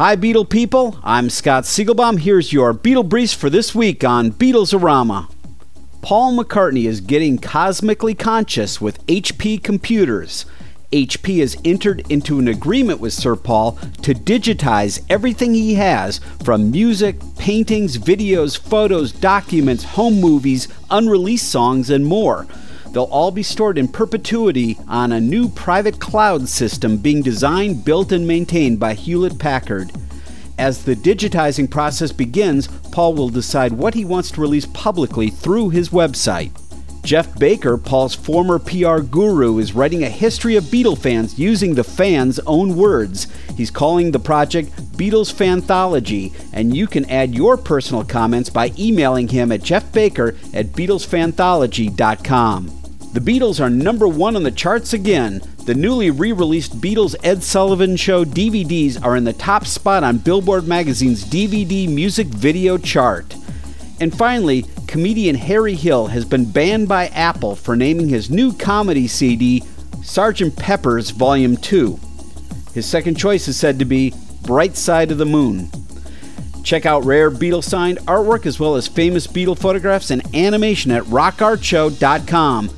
Hi, Beetle people. I'm Scott Siegelbaum. Here's your Beetle Briefs for this week on Beatlesorama. Paul McCartney is getting cosmically conscious with HP computers. HP has entered into an agreement with Sir Paul to digitize everything he has from music, paintings, videos, photos, documents, home movies, unreleased songs, and more. They'll all be stored in perpetuity on a new private cloud system being designed, built, and maintained by Hewlett Packard. As the digitizing process begins, Paul will decide what he wants to release publicly through his website. Geoff Baker, Paul's former PR guru, is writing a history of Beatle fans using the fans' own words. He's calling the project Beatles Fanthology, and you can add your personal comments by emailing him at jeffbaker at BeatlesFanthology.com. The Beatles are number one on the charts again. The newly re released Beatles Ed Sullivan Show DVDs are in the top spot on Billboard Magazine's DVD music video chart. And finally, comedian Harry Hill has been banned by Apple for naming his new comedy CD Sgt. Pepper's Volume 2. His second choice is said to be Bright Side of the Moon. Check out rare Beatle signed artwork as well as famous Beatle photographs and animation at rockartshow.com.